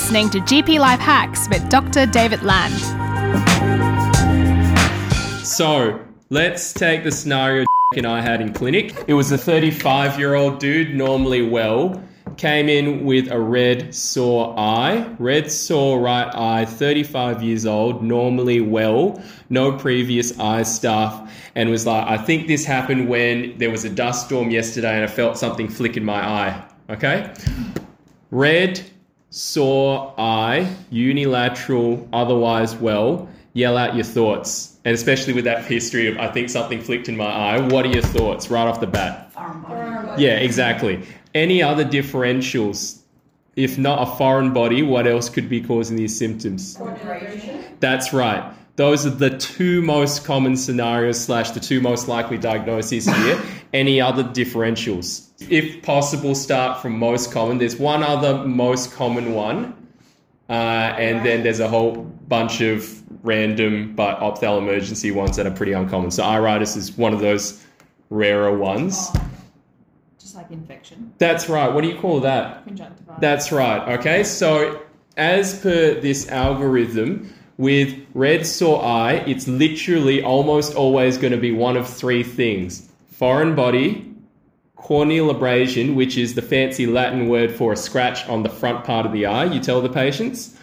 listening to GP Life Hacks with Dr. David Land. So let's take the scenario and I had in clinic. It was a 35 year old dude, normally well, came in with a red sore eye, red sore right eye, 35 years old, normally well, no previous eye stuff, and was like, I think this happened when there was a dust storm yesterday and I felt something flick in my eye. Okay? Red sore eye, unilateral, otherwise well. Yell out your thoughts. And especially with that history of, I think something flicked in my eye. What are your thoughts right off the bat? Yeah, exactly. Any other differentials? If not a foreign body, what else could be causing these symptoms? That's right. Those are the two most common scenarios slash the two most likely diagnoses here. Any other differentials? If possible, start from most common. There's one other most common one, uh, and then there's a whole bunch of random but opthal emergency ones that are pretty uncommon. So iritis is one of those rarer ones. Just like infection. That's right. What do you call that? Conjunctivitis. That's right. Okay. So as per this algorithm, with red sore eye, it's literally almost always going to be one of three things: foreign body, corneal abrasion, which is the fancy Latin word for a scratch on the front part of the eye. You tell the patients.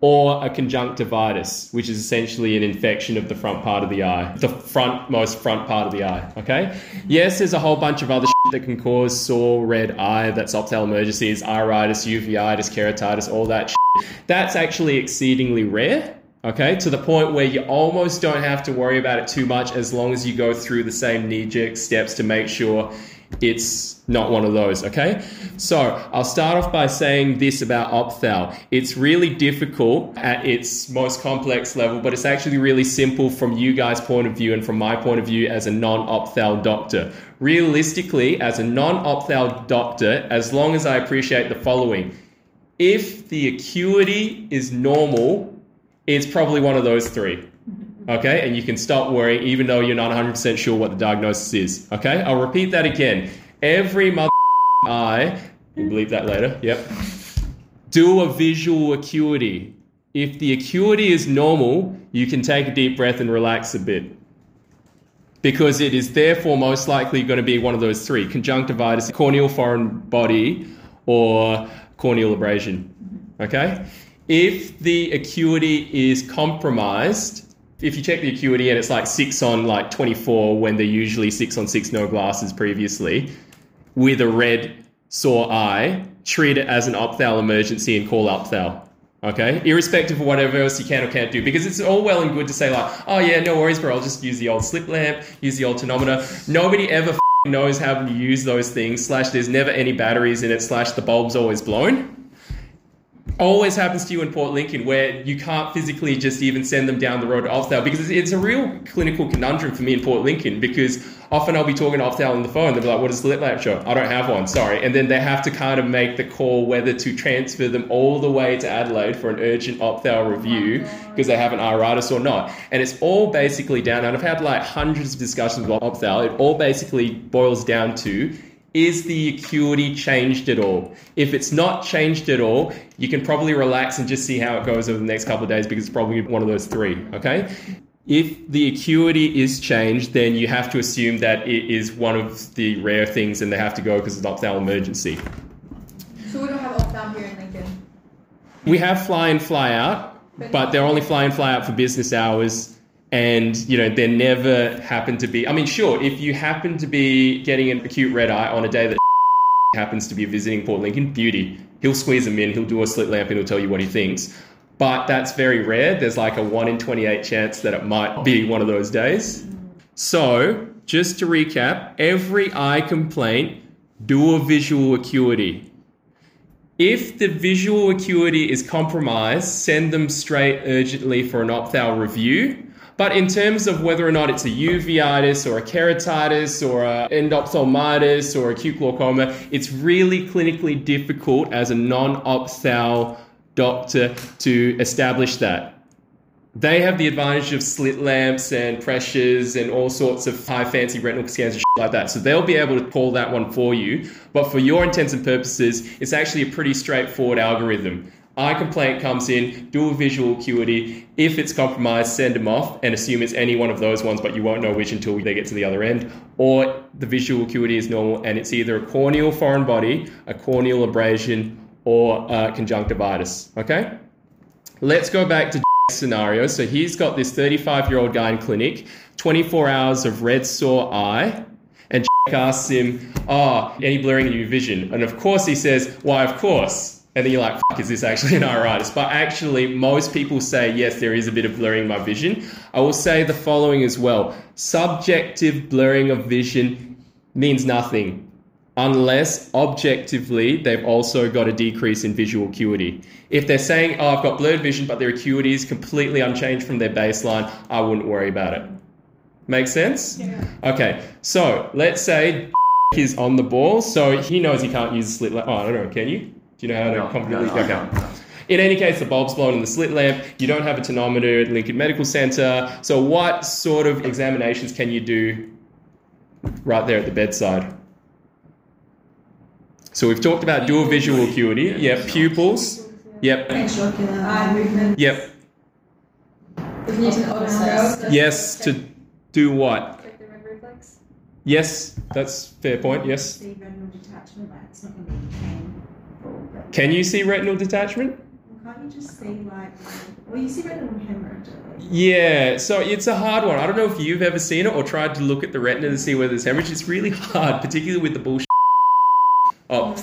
Or a conjunctivitis, which is essentially an infection of the front part of the eye, the front most front part of the eye. Okay. Yes, there's a whole bunch of other that can cause sore red eye. That's ophthalmologies, iritis, uveitis, keratitis, all that. Shit. That's actually exceedingly rare. Okay, to the point where you almost don't have to worry about it too much as long as you go through the same knee jerk steps to make sure it's not one of those, okay? So I'll start off by saying this about opthal. It's really difficult at its most complex level, but it's actually really simple from you guys' point of view and from my point of view as a non-opthal doctor. Realistically, as a non-opthal doctor, as long as I appreciate the following, if the acuity is normal, it's probably one of those three. Okay, and you can stop worrying even though you're not 100% sure what the diagnosis is. Okay, I'll repeat that again. Every mother eye, we'll believe that later, yep. Do a visual acuity. If the acuity is normal, you can take a deep breath and relax a bit. Because it is therefore most likely going to be one of those three conjunctivitis, corneal foreign body, or corneal abrasion. Okay? If the acuity is compromised, if you check the acuity and it's like six on like 24 when they're usually six on six no glasses previously with a red sore eye treat it as an opthal emergency and call opthal okay? Irrespective of whatever else you can or can't do because it's all well and good to say like oh yeah no worries bro i'll just use the old slit lamp use the old tonometer nobody ever knows how to use those things slash there's never any batteries in it slash the bulb's always blown always happens to you in Port Lincoln where you can't physically just even send them down the road to Opthal because it's, a real clinical conundrum for me in Port Lincoln because often I'll be talking to Opthal on the phone. They'll be like, what is the slit lamp show? I don't have one, sorry. And then they have to kind of make the call whether to transfer them all the way to Adelaide for an urgent Opthal review oh, because they have an iritis or not. And it's all basically down, and I've had like hundreds of discussions with Opthal. It all basically boils down to is the acuity changed at all? If it's not changed at all, you can probably relax and just see how it goes over the next couple of days because it's probably one of those three, okay? If the acuity is changed, then you have to assume that it is one of the rare things and they have to go because it's an opthal emergency. So we don't have opthal here in Lincoln. We have fly in, fly out, but they're only fly in, fly out for business hours and you know there never happen to be i mean sure if you happen to be getting an acute red eye on a day that happens to be visiting port lincoln beauty. He'll squeeze them in he'll do a slit lamp and he'll tell you what he thinks. But that's very rare. There's like a 1 in 28 chance that it might be one of those days. So just to recap every eye complaint do a visual acuity. If the visual acuity is compromised, send them straight urgently for an opthal review. But in terms of whether or not it's a uveitis or a keratitis or a endophthalmitis or acute glaucoma, it's really clinically difficult as a non-opthal doctor to establish that. They have the advantage of slit lamps and pressures and all sorts of high fancy retinal scans and like that. So they'll be able to call that one for you. But for your intents and purposes, it's actually a pretty straightforward algorithm. Eye complaint comes in, do a visual acuity. If it's compromised, send them off and assume it's any one of those ones, but you won't know which until they get to the other end. Or the visual acuity is normal and it's either a corneal foreign body, a corneal abrasion, or conjunctivitis. Okay? Let's go back to scenario. So he's got this 35 year old guy in clinic, 24 hours of red sore eye, and asks him, Oh, any blurring in your vision? And of course he says, Why, of course. And then you're like, Fuck, is this actually an iritis? But actually, most people say, Yes, there is a bit of blurring in my vision. I will say the following as well subjective blurring of vision means nothing unless objectively they've also got a decrease in visual acuity. If they're saying, oh, I've got blurred vision, but their acuity is completely unchanged from their baseline, I wouldn't worry about it. Make sense? Yeah. Okay, so let's say is on the ball, so he knows he can't use the slit lamp. Oh, I don't know, can you? Do you know how to No, confidently? no, no, okay. no, no. In any case, the bulb's blown in the slit lamp. You don't have a tonometer at Lincoln Medical Center. So, what sort of examinations can you do right there at the bedside? So, we've talked about dual visual acuity. Yeah, pupils. Yep. Eye movement. Yep. If you need to open your Yes. To do what? Check the red reflex. Yes. That's fair point. Yes. Can you see retinal detachment? can't you just see like, well, you see retinal hemorrhage. Yeah, so it's a hard one. I don't know if you've ever seen it or tried to look at the retina to see whether there's hemorrhage. It's really hard, particularly with the bullshit. Mm-hmm. Oh,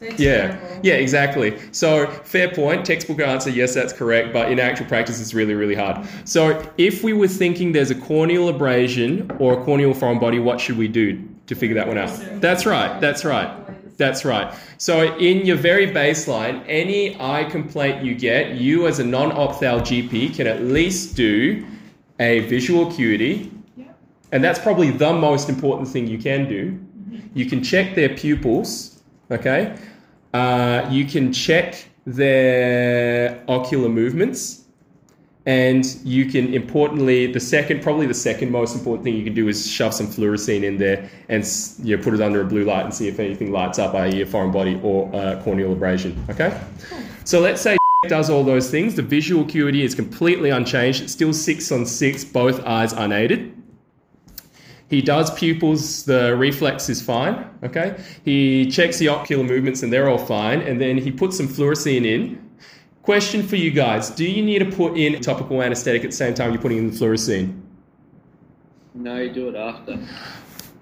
They're yeah, terrible. yeah, exactly. So fair point. Textbook answer, yes, that's correct. But in actual practice, it's really, really hard. So if we were thinking there's a corneal abrasion or a corneal foreign body, what should we do to figure that one out? That's right. That's right. That's right. So in your very baseline, any eye complaint you get, you as a non-opthal GP can at least do a visual acuity, and that's probably the most important thing you can do. You can check their pupils, okay? Uh, you can check their ocular movements, and you can importantly, the second, probably the second most important thing you can do is shove some fluorescein in there and you know, put it under a blue light and see if anything lights up, i.e., a foreign body or uh, corneal abrasion. Okay? So let's say does all those things. The visual acuity is completely unchanged. It's still six on six, both eyes unaided. He does pupils, the reflex is fine, okay? He checks the ocular movements and they're all fine, and then he puts some fluorescein in. Question for you guys Do you need to put in topical anesthetic at the same time you're putting in the fluorescein? No, you do it after.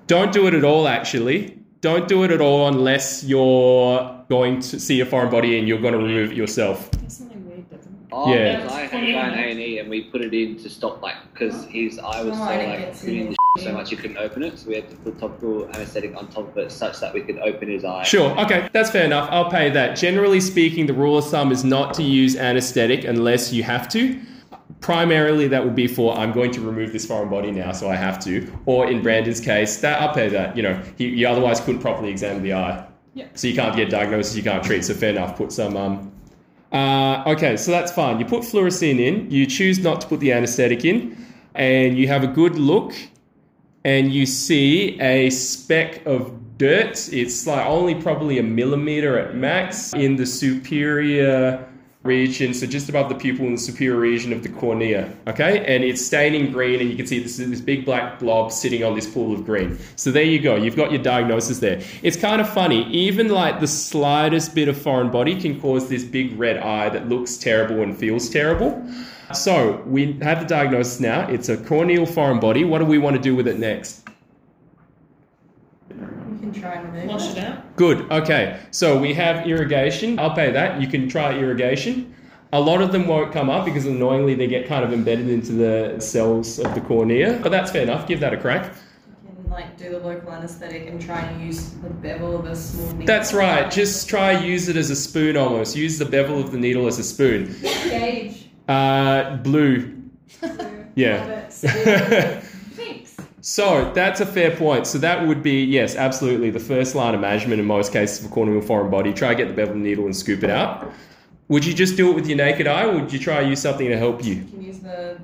Don't do it at all, actually. Don't do it at all unless you're going to see a foreign body and you're going to remove it yourself. That's something weird, doesn't it? Oh, Yeah. I had a guy in A and and we put it in to stop like because his eye was Oh, so and it like gets in doing there. the so much you couldn't open it. So we had to put topical anesthetic on top of it, such that we could open his eye. Sure, okay, that's fair enough. I'll pay that. Generally speaking, the rule of thumb is not to use anesthetic unless you have to. Primarily, that would be for I'm going to remove this foreign body now, so I have to. Or in Brandon's case, that I'll pay that. You know, he, you otherwise couldn't properly examine the eye. Yeah. So you can't get diagnosis, you can't treat. So fair enough. Put some. Um, uh, okay, so that's fine. You put fluorescein in. You choose not to put the anesthetic in, and you have a good look and you see a speck of dirt. It's like only probably a millimeter at max in the superior region, so just above the pupil in the superior region of the cornea. Okay, and it's staining green, and you can see this this big black blob sitting on this pool of green. So there you go. You've got your diagnosis there. It's kind of funny. Even like the slightest bit of foreign body can cause this big red eye that looks terrible and feels terrible. So we have the diagnosis now. It's a corneal foreign body. What do we want to do with it next? You can try and Wash it. it out. Good. Okay. So we have irrigation. I'll pay that. You can try irrigation. A lot of them won't come up because annoyingly they get kind of embedded into the cells of the cornea. But that's fair enough. Give that a crack. You can like do the local anesthetic and try and use the bevel of a small needle. That's right. Just try use it as a spoon almost. Use the bevel of the needle as a spoon. gauge. Uh, blue. Yeah. Thanks. So that's a fair point. So that would be yes, absolutely the first line of management in most cases for corneal foreign body. Try to get the bevel needle and scoop it out. Would you just do it with your naked eye, or would you try to use something to help you? You can use the.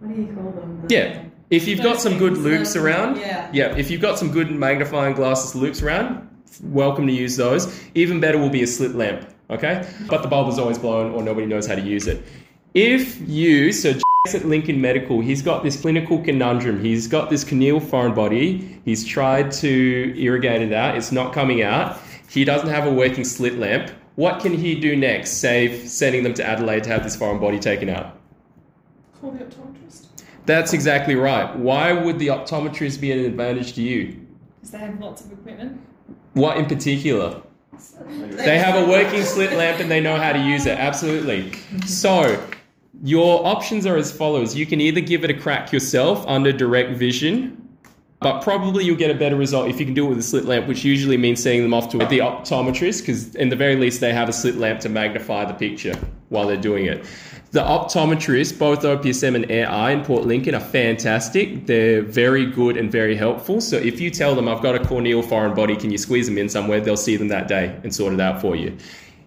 What do you call them? The- Yeah. If you've got some good loupes around, Yeah. yeah, if you've got some good magnifying glasses loupes around, welcome to use those. Even better will be a slit lamp. Okay? But the bulb is always blown or nobody knows how to use it. If you, so at Lincoln Medical, he's got this clinical conundrum. He's got this corneal foreign body. He's tried to irrigate it out. It's not coming out. He doesn't have a working slit lamp. What can he do next, save sending them to Adelaide to have this foreign body taken out? Call the optometrist. That's exactly right. Why would the optometrist be an advantage to you? Because they have lots of equipment. What in particular? They have a working slit lamp and they know how to use it. Absolutely. So, your options are as follows. You can either give it a crack yourself under direct vision, but probably you'll get a better result if you can do it with a slit lamp, which usually means sending them off to the optometrist because, in the very least, they have a slit lamp to magnify the picture while they're doing it. The optometrists, both OPSM and Eye in Port Lincoln, are fantastic. They're very good and very helpful. So if you tell them, I've got a corneal foreign body, can you squeeze them in somewhere? They'll see them that day and sort it out for you.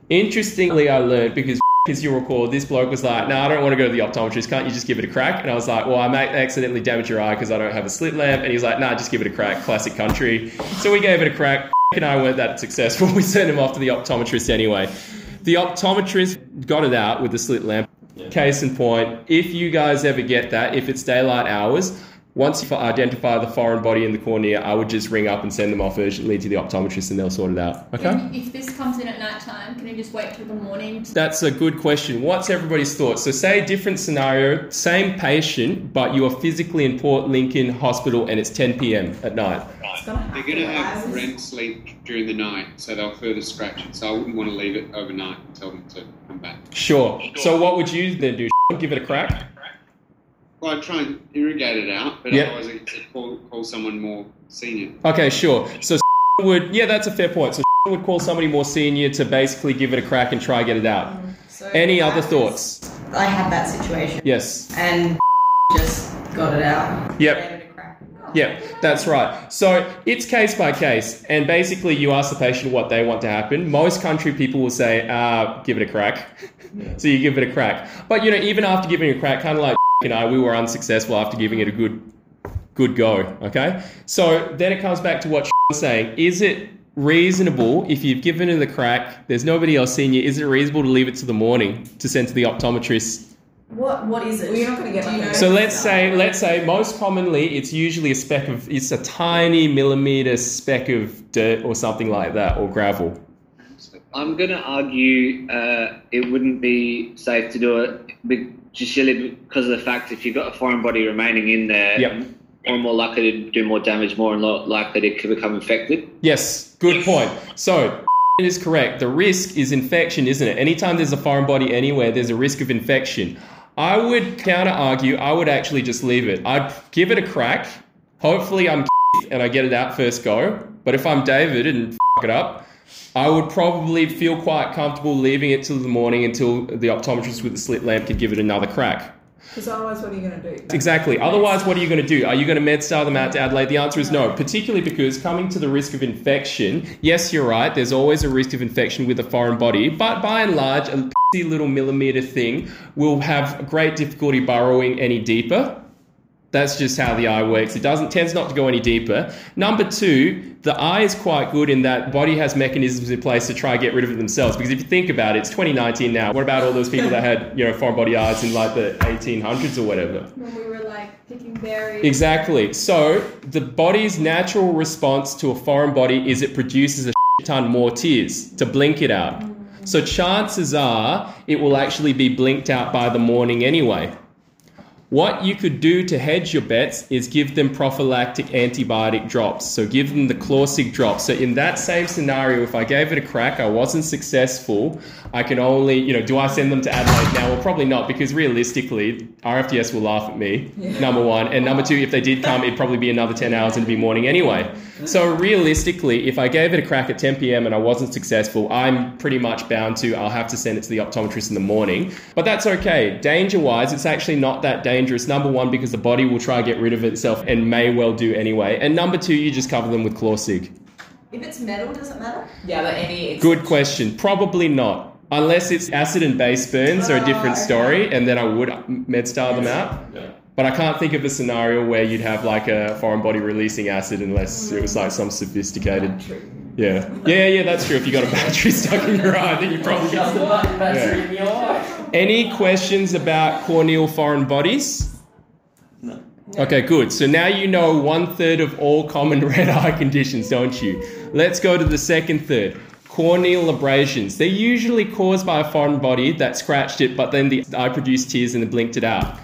Interestingly, I learned because as you recall, this bloke was like, no, I don't want to go to the optometrist. Can't you just give it a crack? And I was like, well, I might accidentally damage your eye because I don't have a slit lamp. And he's like, nah, just give it a crack. Classic country. So we gave it a crack. And I weren't that successful. We sent him off to the optometrist anyway. The optometrist got it out with the slit lamp. Case in point, if you guys ever get that, if it's daylight hours, once you identify the foreign body in the cornea, I would just ring up and send them off urgently to the optometrist and they'll sort it out. Okay? If, if this comes in at night time, can you just wait till the morning? That's a good question. What's everybody's thoughts? So, say different scenario, same patient, but you are physically in Port Lincoln Hospital and it's 10 p.m. at night. It's gonna have They're going to to have hours. REM sleep during the night, so they'll further scratch it. So I wouldn't want to leave it overnight and tell them to come back. Sure. So, what would you then do? Give it a crack? Well, I'd try and irrigate it out, but Yeah. otherwise I could call, call someone more senior. Okay, sure. So, would, yeah, that's a fair point. So, would call somebody more senior to basically give it a crack and try get it out. So Any other thoughts? I had that situation Yes. and just got it out. Yep. Gave it a crack. Yeah, that's right. So it's case by case, and basically you ask the patient what they want to happen. Most country people will say, uh, give it a crack. so you give it a crack. But you know, even after giving it a crack, kind of like and I, we were unsuccessful after giving it a good, good go. Okay. So then it comes back to what was saying. Is it reasonable if you've given it a crack? There's nobody else seeing you. Is it reasonable to leave it to the morning to send to the optometrist What What is it? Well, you're not gonna get Do you know? so let's say, let's say, most commonly, it's usually a speck of, it's a tiny millimeter speck of dirt or something like that, or gravel. I'm going to argue uh, it wouldn't be safe to do it be- just surely because of the fact if you've got a foreign body remaining in there, Yep. more and more likely to do more damage, more and more likely to become infected. Yes, good point. So it is correct. The risk is infection, isn't it? Anytime there's a foreign body anywhere, there's a risk of infection. I would counter argue. I would actually just leave it. I'd give it a crack. Hopefully, I'm and I get it out first go. But if I'm David and fuck it up, I would probably feel quite comfortable leaving it till the morning until the optometrist with the slit lamp could give it another crack. Because otherwise, what are you going to do? Exactly. Otherwise, what are you going to do? Are you going to MedSTAR them out to Adelaide? The answer is no, particularly because coming to the risk of infection, yes, you're right, there's always a risk of infection with a foreign body, but by and large, a little millimeter thing will have great difficulty burrowing any deeper. That's just how the eye works. It doesn't tends not to go any deeper. Number two, the eye is quite good in that body has mechanisms in place to try and get rid of it themselves. Because if you think about it, it's 2019 now. What about all those people that had you know foreign body eyes in like the 1800s or whatever? When we were like picking berries. Exactly. So the body's natural response to a foreign body is it produces a ton more tears to blink it out. Mm-hmm. So chances are it will actually be blinked out by the morning anyway. What you could do to hedge your bets is give them prophylactic antibiotic drops. So give them the Chlorsig drops. So in that same scenario, if I gave it a crack, I wasn't successful, I can only, you know, do I send them to Adelaide now? Well, probably not because realistically, RFDS will laugh at me, number one. And number two, if they did come, it'd probably be another 10 hours and it'd be morning anyway. So realistically, if I gave it a crack at 10 p.m. and I wasn't successful, I'm pretty much bound to, I'll have to send it to the optometrist in the morning. But that's okay. Danger wise, it's actually not that dangerous. Number one, because the body will try and get rid of itself and may well do anyway. And number two, you just cover them with Chlorsig. If it's metal, does it matter? Yeah, but any. Good question. Probably not. Unless it's acid and base burns ah, are a different okay. story, and then I would MedSTAR them out. But I can't think of a scenario where you'd have like a foreign body releasing acid unless it was like some sophisticated. True. Yeah. Yeah, yeah, that's true. If you got a battery stuck in your eye, then you probably Just the battery Yeah. in your eye. Any questions about corneal foreign bodies? No. Okay, good. So now you know one third of all common red eye conditions, don't you? Let's go to the second third. Corneal abrasions. They're usually caused by a foreign body that scratched it, but then the eye produced tears and it blinked it out.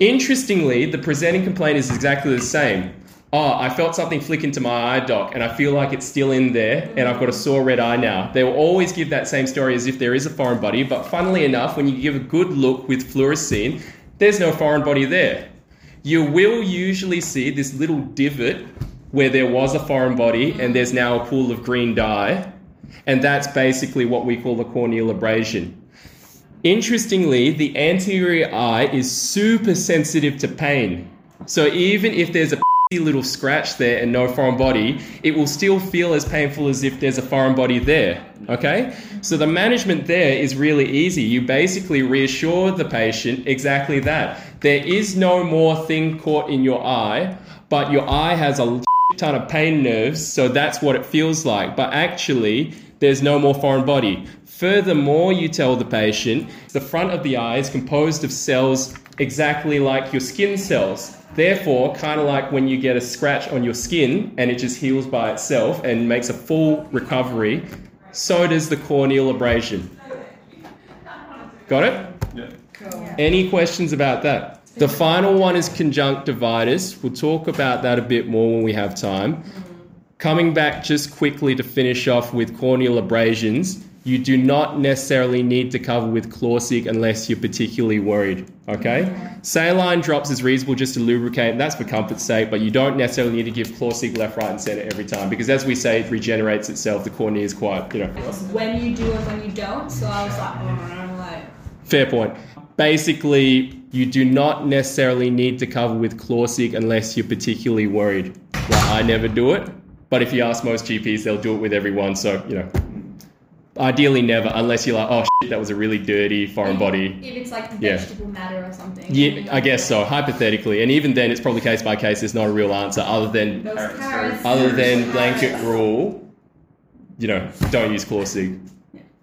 Interestingly, the presenting complaint is exactly the same. Oh, I felt something flick into my eye, doc, and I feel like it's still in there, and I've got a sore red eye now. They will always give that same story as if there is a foreign body, but funnily enough, when you give a good look with fluorescein, there's no foreign body there. You will usually see this little divot where there was a foreign body and there's now a pool of green dye, and that's basically what we call the corneal abrasion. Interestingly, the anterior eye is super sensitive to pain. So even if there's a little scratch there and no foreign body, it will still feel as painful as if there's a foreign body there. Okay? So the management there is really easy. You basically reassure the patient exactly that. There is no more thing caught in your eye, but your eye has a ton of pain nerves, so that's what it feels like. But actually, there's no more foreign body. Furthermore, you tell the patient the front of the eye is composed of cells exactly like your skin cells. Therefore, kind of like when you get a scratch on your skin and it just heals by itself and makes a full recovery, so does the corneal abrasion. Got it? Yeah. Any questions about that? The final one is conjunctivitis. We'll talk about that a bit more when we have time. Coming back just quickly to finish off with corneal abrasions, you do not necessarily need to cover with Chlorsig unless you're particularly worried. Okay? Saline drops is reasonable just to lubricate, and that's for comfort's sake, but you don't necessarily need to give Chlorsig left, right, and center every time because, as we say, it regenerates itself. The cornea is quite, you know, When you do and when you don't. So I was like, oh, like, Fair point. Basically, you do not necessarily need to cover with Chlorsig unless you're particularly worried. Like, I never do it, but if you ask most GPs, they'll do it with everyone. So, you know, ideally never, unless you're like, oh, shit, that was a really dirty foreign body. if it's like Yeah. vegetable matter or something. Yeah, I guess so, hypothetically. And even then, it's probably case by case. There's not a real answer other than Those Carrots, carrots. other than blanket rule, you know, don't use Chlorsig.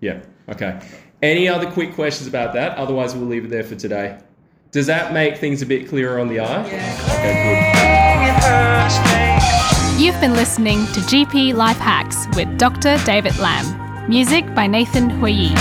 Yeah, okay. Any other quick questions about that? Otherwise, we'll leave it there for today. Does that make things a bit clearer on the eye? Yeah. Okay, good. You've been listening to GP Life Hacks with Dr. David Lamb. Music by Nathan Huyi.